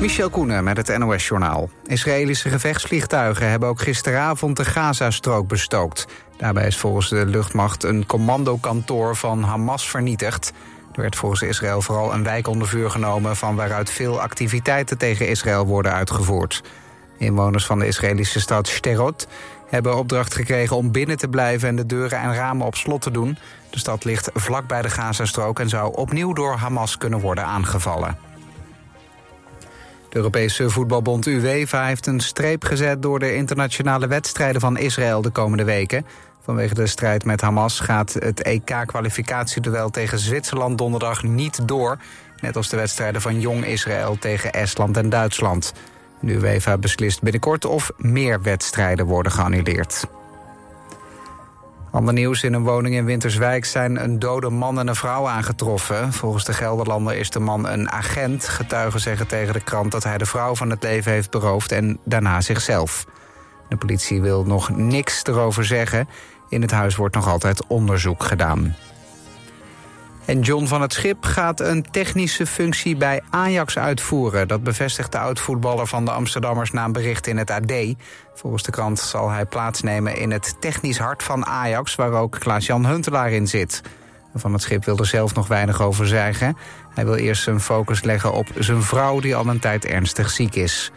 Michel Koenen met het NOS-journaal. Israëlische gevechtsvliegtuigen hebben ook gisteravond de Gazastrook bestookt. Daarbij is volgens de luchtmacht een commandokantoor van Hamas vernietigd. Er werd volgens Israël vooral een wijk onder vuur genomen... van waaruit veel activiteiten tegen Israël worden uitgevoerd. Inwoners van de Israëlische stad Sderot hebben opdracht gekregen om binnen te blijven... en de deuren en ramen op slot te doen. De stad ligt vlak bij de Gazastrook en zou opnieuw door Hamas kunnen worden aangevallen. De Europese voetbalbond UEFA heeft een streep gezet... door de internationale wedstrijden van Israël de komende weken. Vanwege de strijd met Hamas gaat het EK-kwalificatieduel tegen Zwitserland donderdag niet door. Net als de wedstrijden van Jong Israël tegen Estland en Duitsland. De UEFA beslist binnenkort of meer wedstrijden worden geannuleerd. Ander nieuws in een woning in Winterswijk zijn een dode man en een vrouw aangetroffen. Volgens de Gelderlander is de man een agent. Getuigen zeggen tegen de krant dat hij de vrouw van het leven heeft beroofd en daarna zichzelf. De politie wil nog niks erover zeggen. In het huis wordt nog altijd onderzoek gedaan. En John van het Schip gaat een technische functie bij Ajax uitvoeren. Dat bevestigt de oud-voetballer van de Amsterdammers na een bericht in het AD. Volgens de krant zal hij plaatsnemen in het technisch hart van Ajax... waar ook Klaas-Jan Huntelaar in zit. Van het Schip wil er zelf nog weinig over zeggen. Hij wil eerst zijn focus leggen op zijn vrouw die al een tijd ernstig ziek is.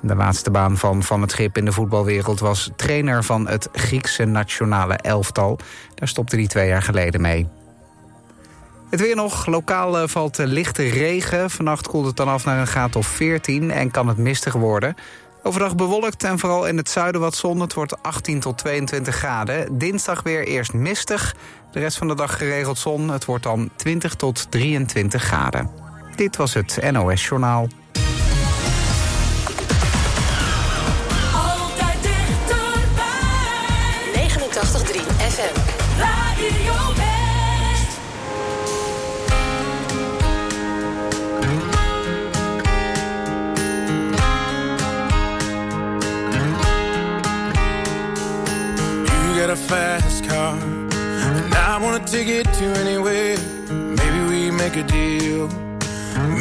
De laatste baan van Van het Schip in de voetbalwereld was trainer van het Griekse nationale elftal. Daar stopte hij twee jaar geleden mee. Het weer nog. Lokaal eh, valt lichte regen. Vannacht koelt het dan af naar een graad of 14 en kan het mistig worden. Overdag bewolkt en vooral in het zuiden wat zon. Het wordt 18 tot 22 graden. Dinsdag weer eerst mistig. De rest van de dag geregeld zon. Het wordt dan 20 tot 23 graden. Dit was het NOS Journaal. To it to anywhere. Maybe we make a deal.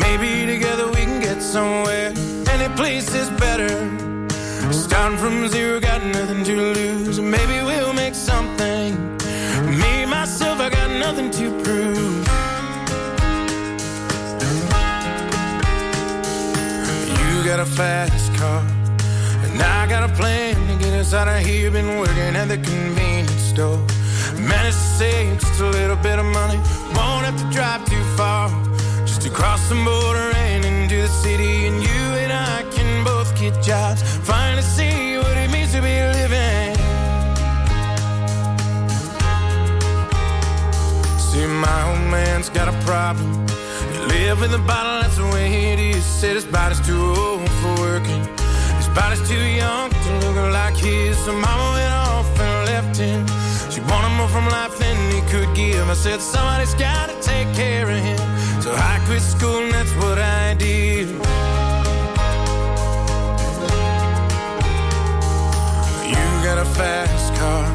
Maybe together we can get somewhere. Any place is better. Starting from zero, got nothing to lose. Maybe we'll make something. Me, myself, I got nothing to prove. You got a fast car, and I got a plan to get us out of here. Been working at the convenience store. Managed to save just a little bit of money. Won't have to drive too far. Just to cross the border and into the city. And you and I can both get jobs. Finally see what it means to be living. See, my old man's got a problem. He live with a bottle, that's the way it is. Said his body's too old for working. His body's too young to look like his. So mama went off and left him. More from life than he could give. I said, somebody's gotta take care of him. So I quit school and that's what I did. You got a fast car.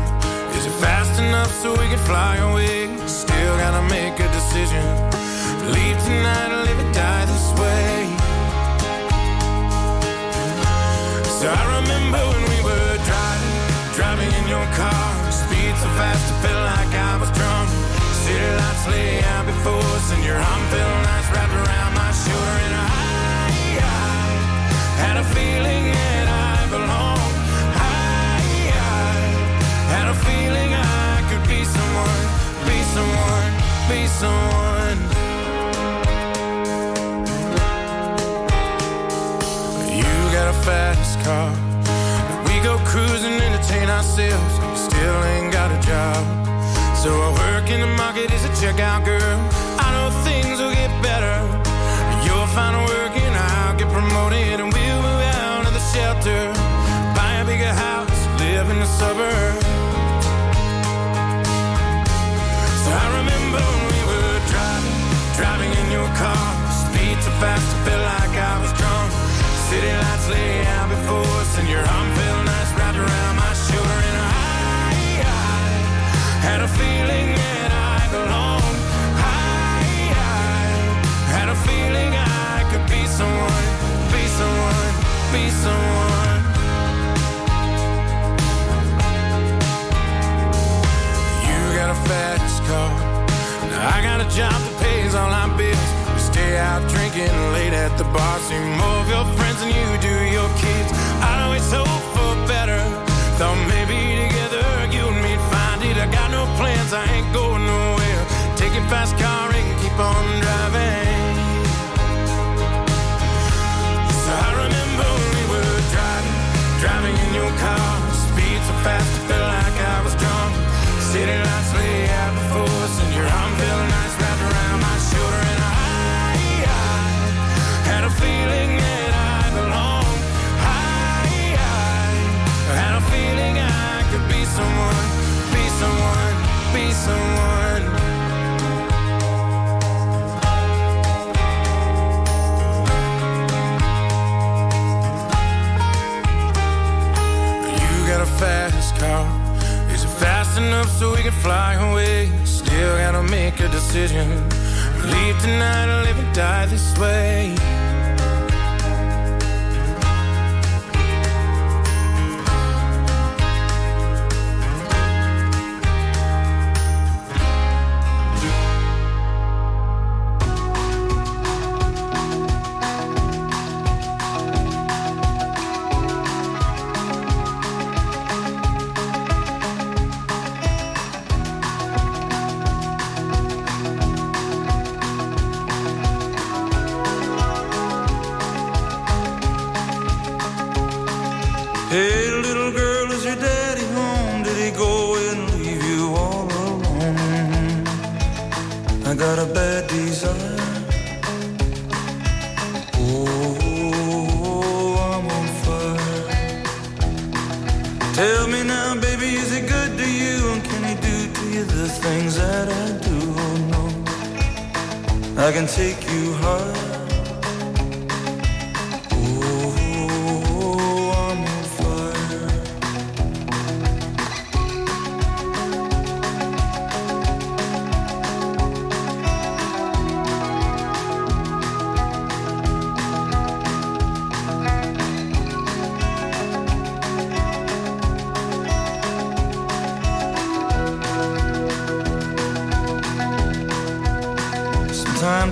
Is it fast enough so we can fly away? Still gotta make a decision. Leave tonight or live or die this way. So I remember when we were driving, driving in your car. So fast, it felt like I was drunk. City lights lay out before us, and your arm felt nice wrapped around my shoulder. And I, I had a feeling that I belonged. I, I had a feeling I could be someone, be someone, be someone. You got a fast car. We go cruising, entertain ourselves. Still ain't got a job. So I work in the market as a checkout girl. I know things will get better. You'll find a work and I'll get promoted. And we'll move out of the shelter. Buy a bigger house, live in the suburbs. So I remember when we were driving, driving in your car. Speed so fast, I felt like I was drunk. City lights lay out before us, and your arm felt nice wrapped around my shoulder. Had a feeling that I. I, had a feeling I could be someone, be someone, be someone. You got a fast car. Now I got a job that pays all our bills. We stay out drinking late at the bar. See more of your friends than you do your kids. I'd always hope for better. Thought maybe together plans, I ain't going nowhere. Take your fast car and keep on driving. So I remember we were driving, driving in your car. Speed so fast, I felt like I was drunk. City lights lay out Leave tonight or live and die this way.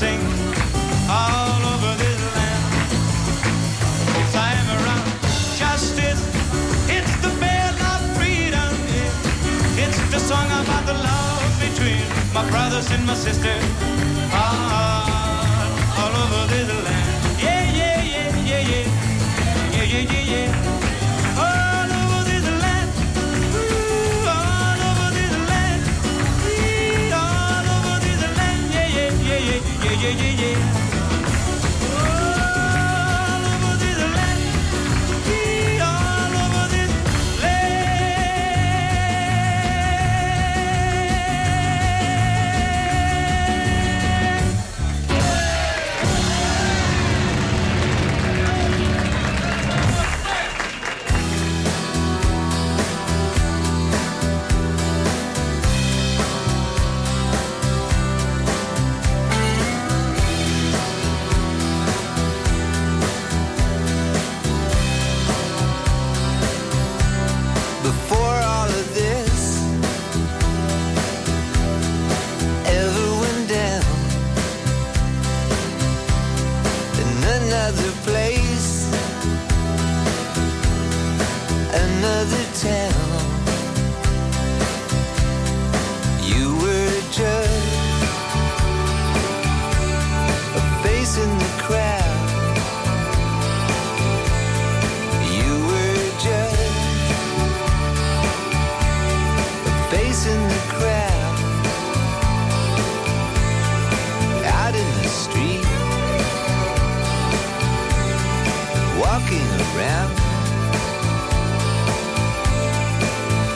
sing all over this land. If I'm around justice, it's the bell of freedom. It's the song about the love between my brothers and my sisters.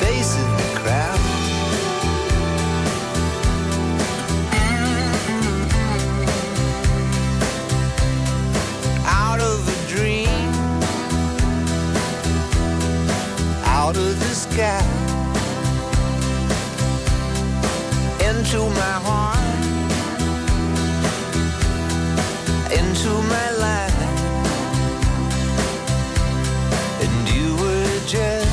facing the crowd. Out of a dream, out of the sky. Into my heart, into my life. messages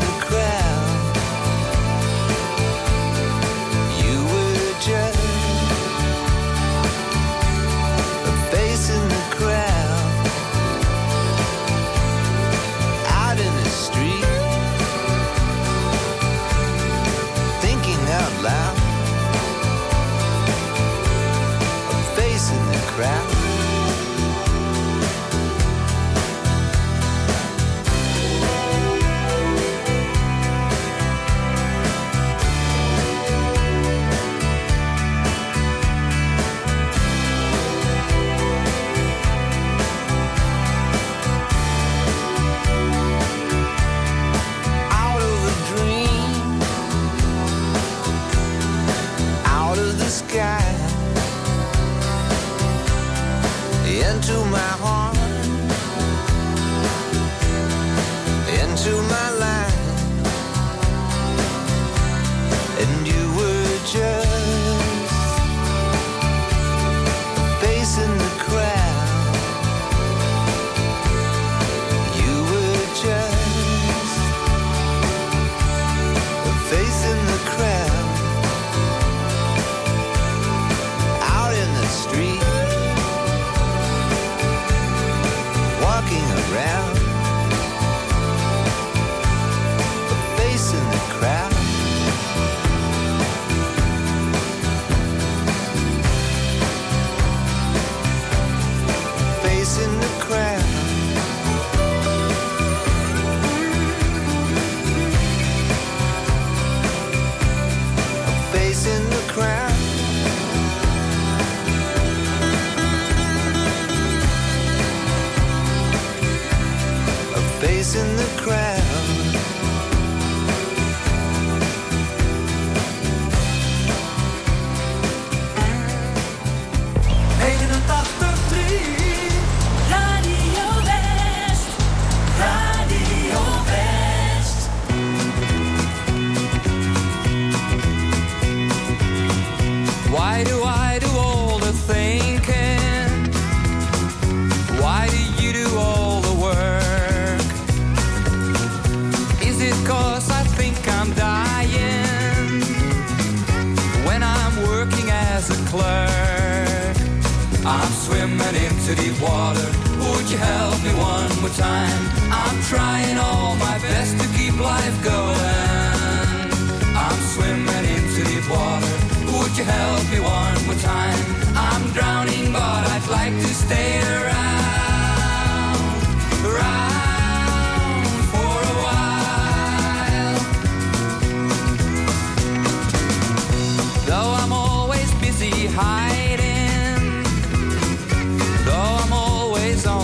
the crowd. You were just the crowd. Out in the street Thinking out loud the crowd. facing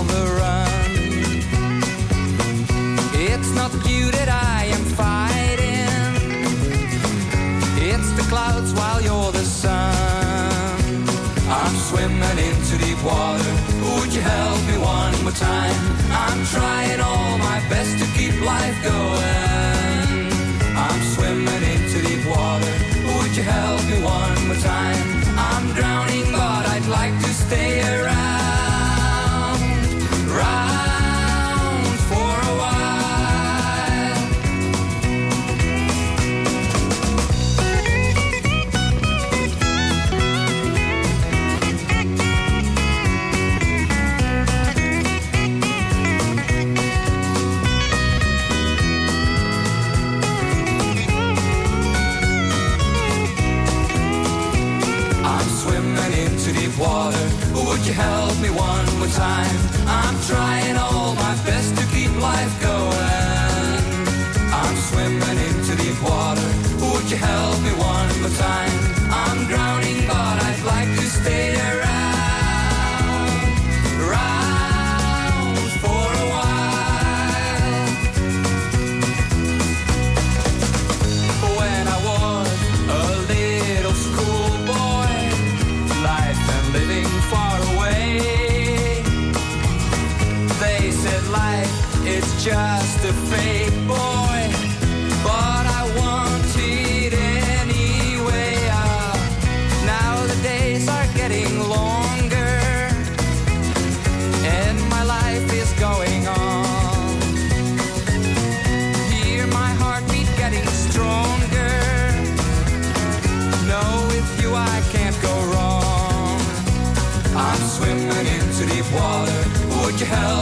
on the run. It's not you that I am fighting, it's the clouds while you're the sun. I'm swimming into deep water. Would you help me one more time? I'm trying all my best to keep life going. I'm swimming into deep water. Would you help me one more time? time. I'm trying. hell.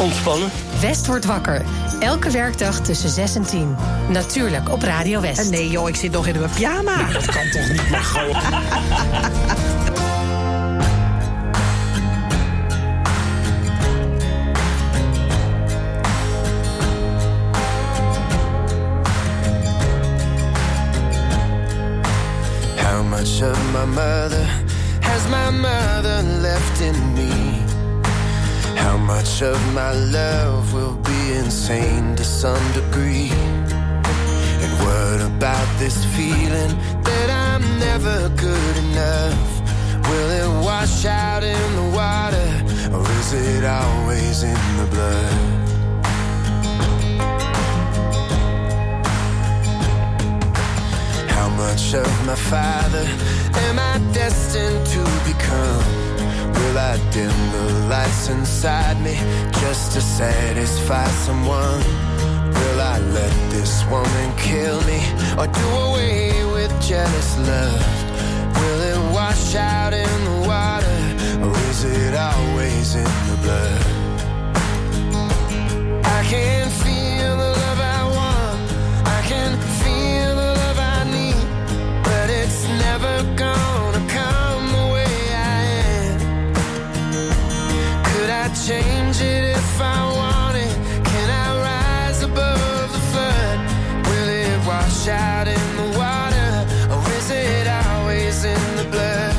Ontspannen. West wordt wakker. Elke werkdag tussen 6 en 10. Natuurlijk op Radio West. En nee joh, ik zit nog in mijn pyjama. Nee, dat kan toch niet, maar gewoon. How much of my mother has my mother left in me? How much of my love will be insane to some degree? And what about this feeling that I'm never good enough? Will it wash out in the water or is it always in the blood? How much of my father am I destined to become? I dim the lights inside me just to satisfy someone? Will I let this woman kill me or do away with jealous love? Will it wash out in the water or is it always in the blood? I can feel change it if I wanted? Can I rise above the flood? Will it wash out in the water, or is it always in the blood?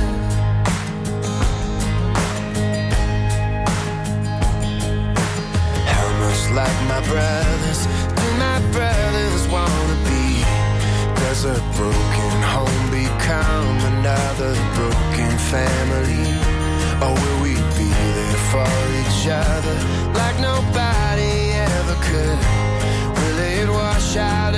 How much like my brothers do my brothers wanna be? Does a broken home become another broken family? Or will we be there for each other like nobody ever could? Will it wash out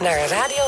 naar Radio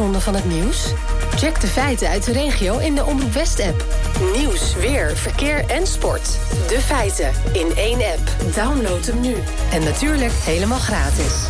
achtergronden van het nieuws? Check de feiten uit de regio in de Omroep West-app. Nieuws, weer, verkeer en sport. De feiten in één app. Download hem nu. En natuurlijk helemaal gratis.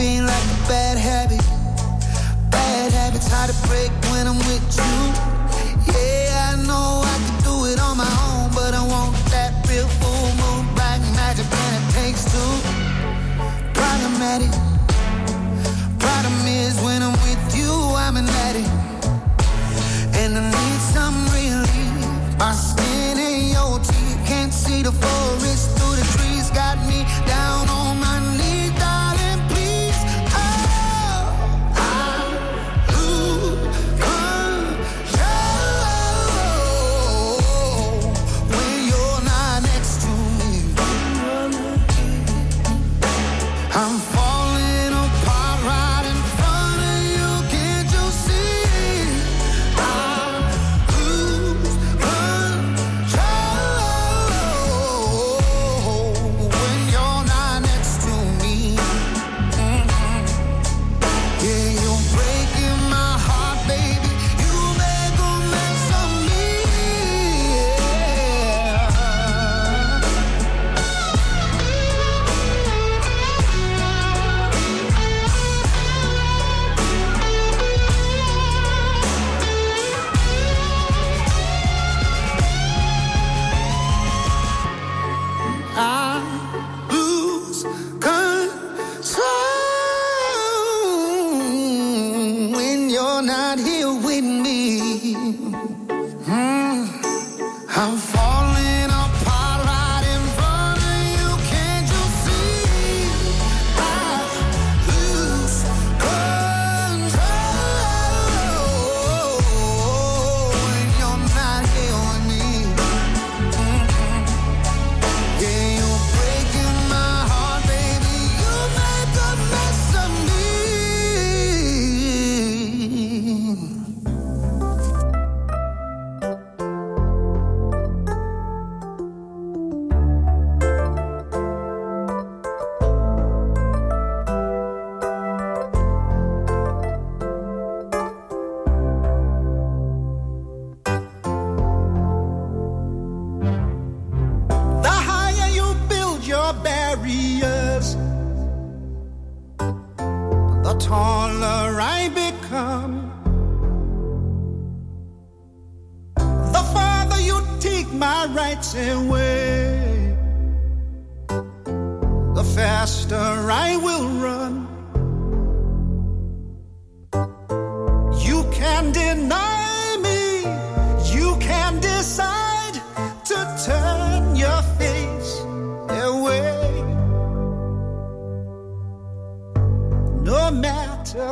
fiend like a bad habit. Bad habits hard to break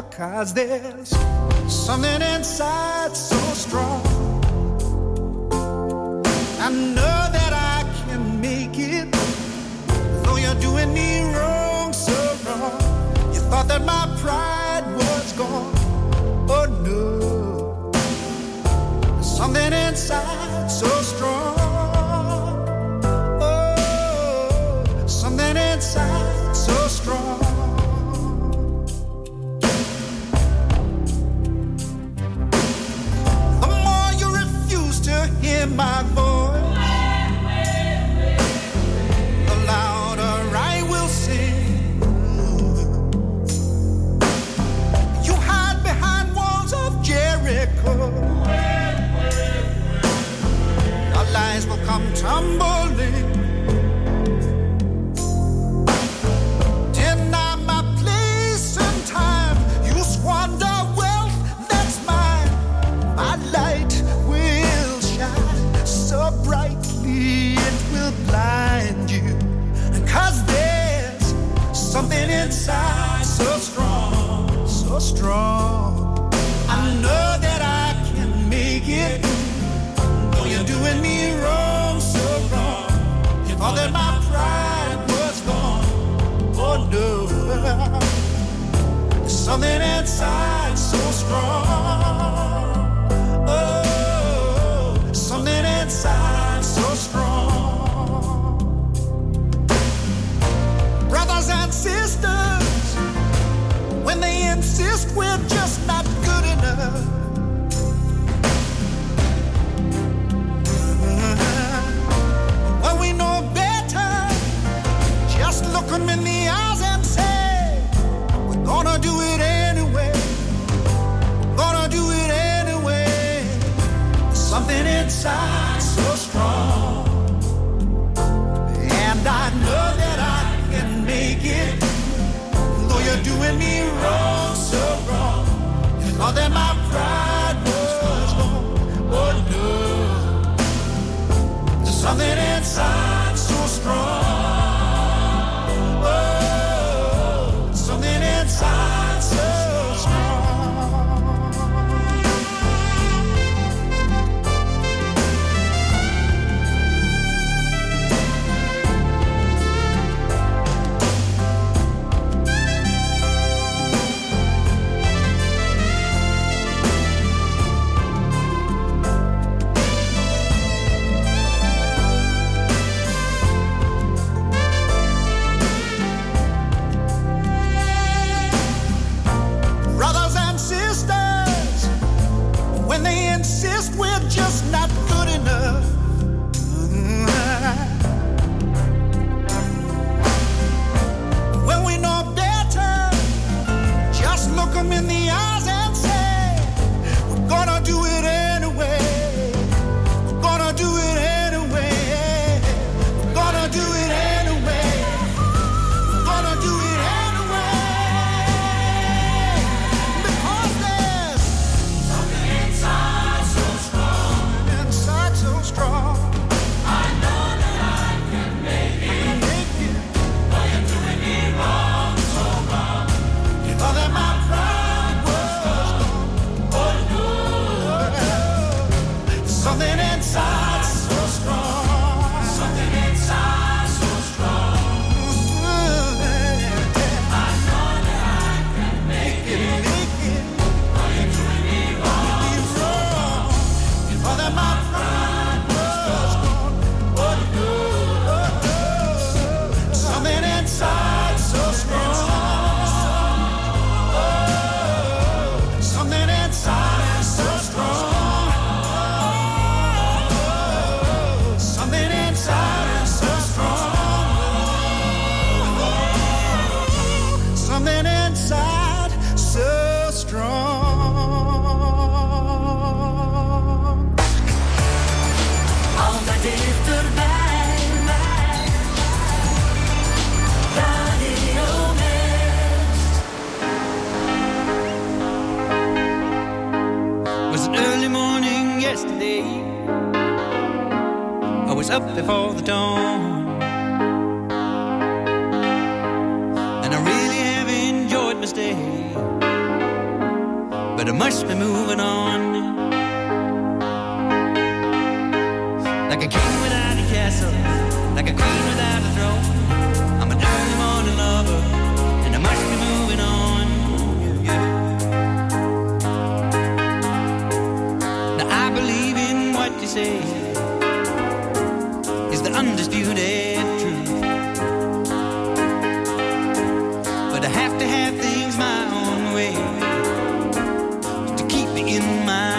'Cause. There's something inside so strong. I know that I can make it, though you're doing me wrong, so wrong. You thought that my pride was gone. Oh no, there's something inside so strong. Something inside so strong. In my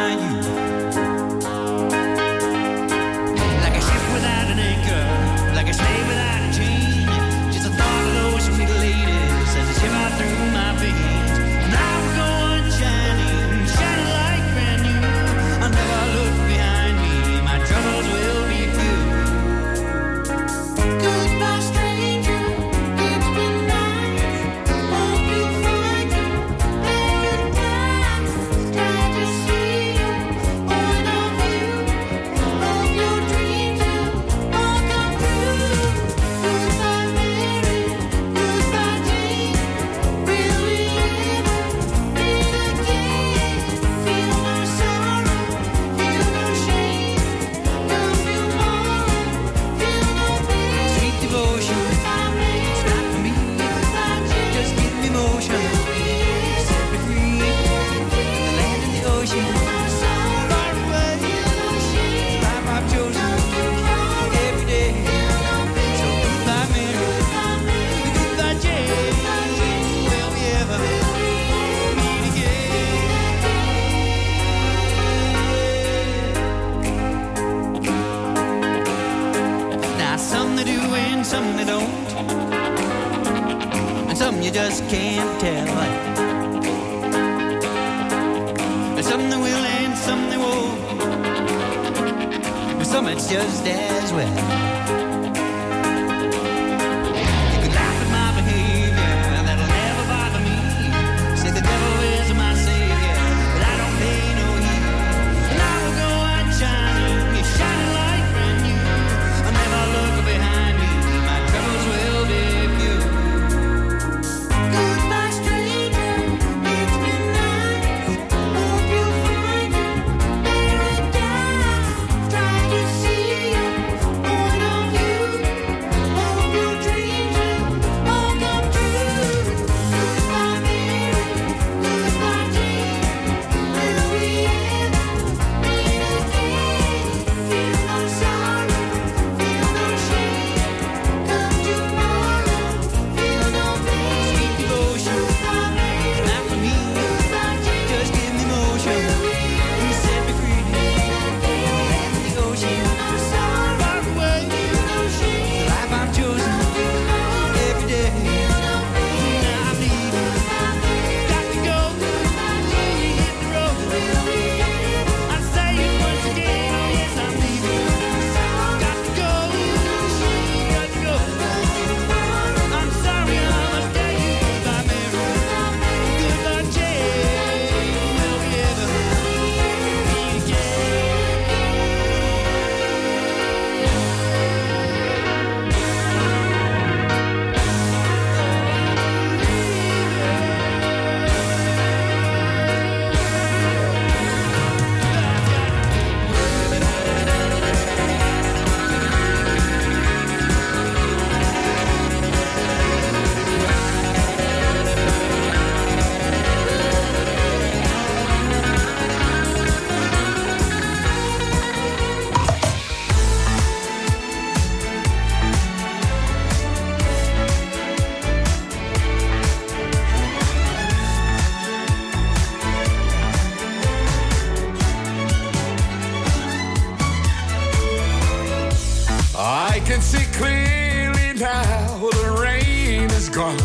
can see clearly now the rain is gone.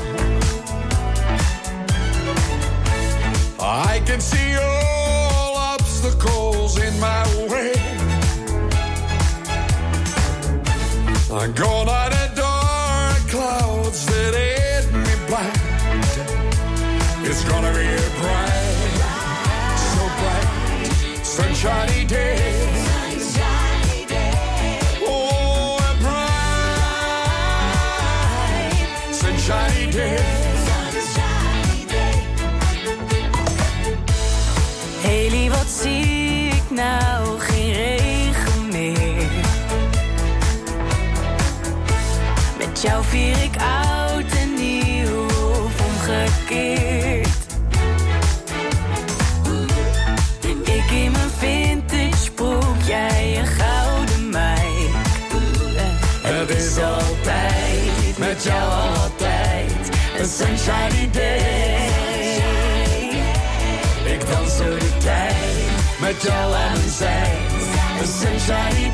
I can see all obstacles in my way. I'm gone out of dark clouds that hid me blind. It's gonna be a bright, so bright, sunshine. vier ik oud en nieuw of omgekeerd. Ik in mijn vintage broek, jij een gouden meid. Het is altijd, met jou altijd, een sunshine day. Ik dans door de tijd, met jou aan mijn zij, een sunshine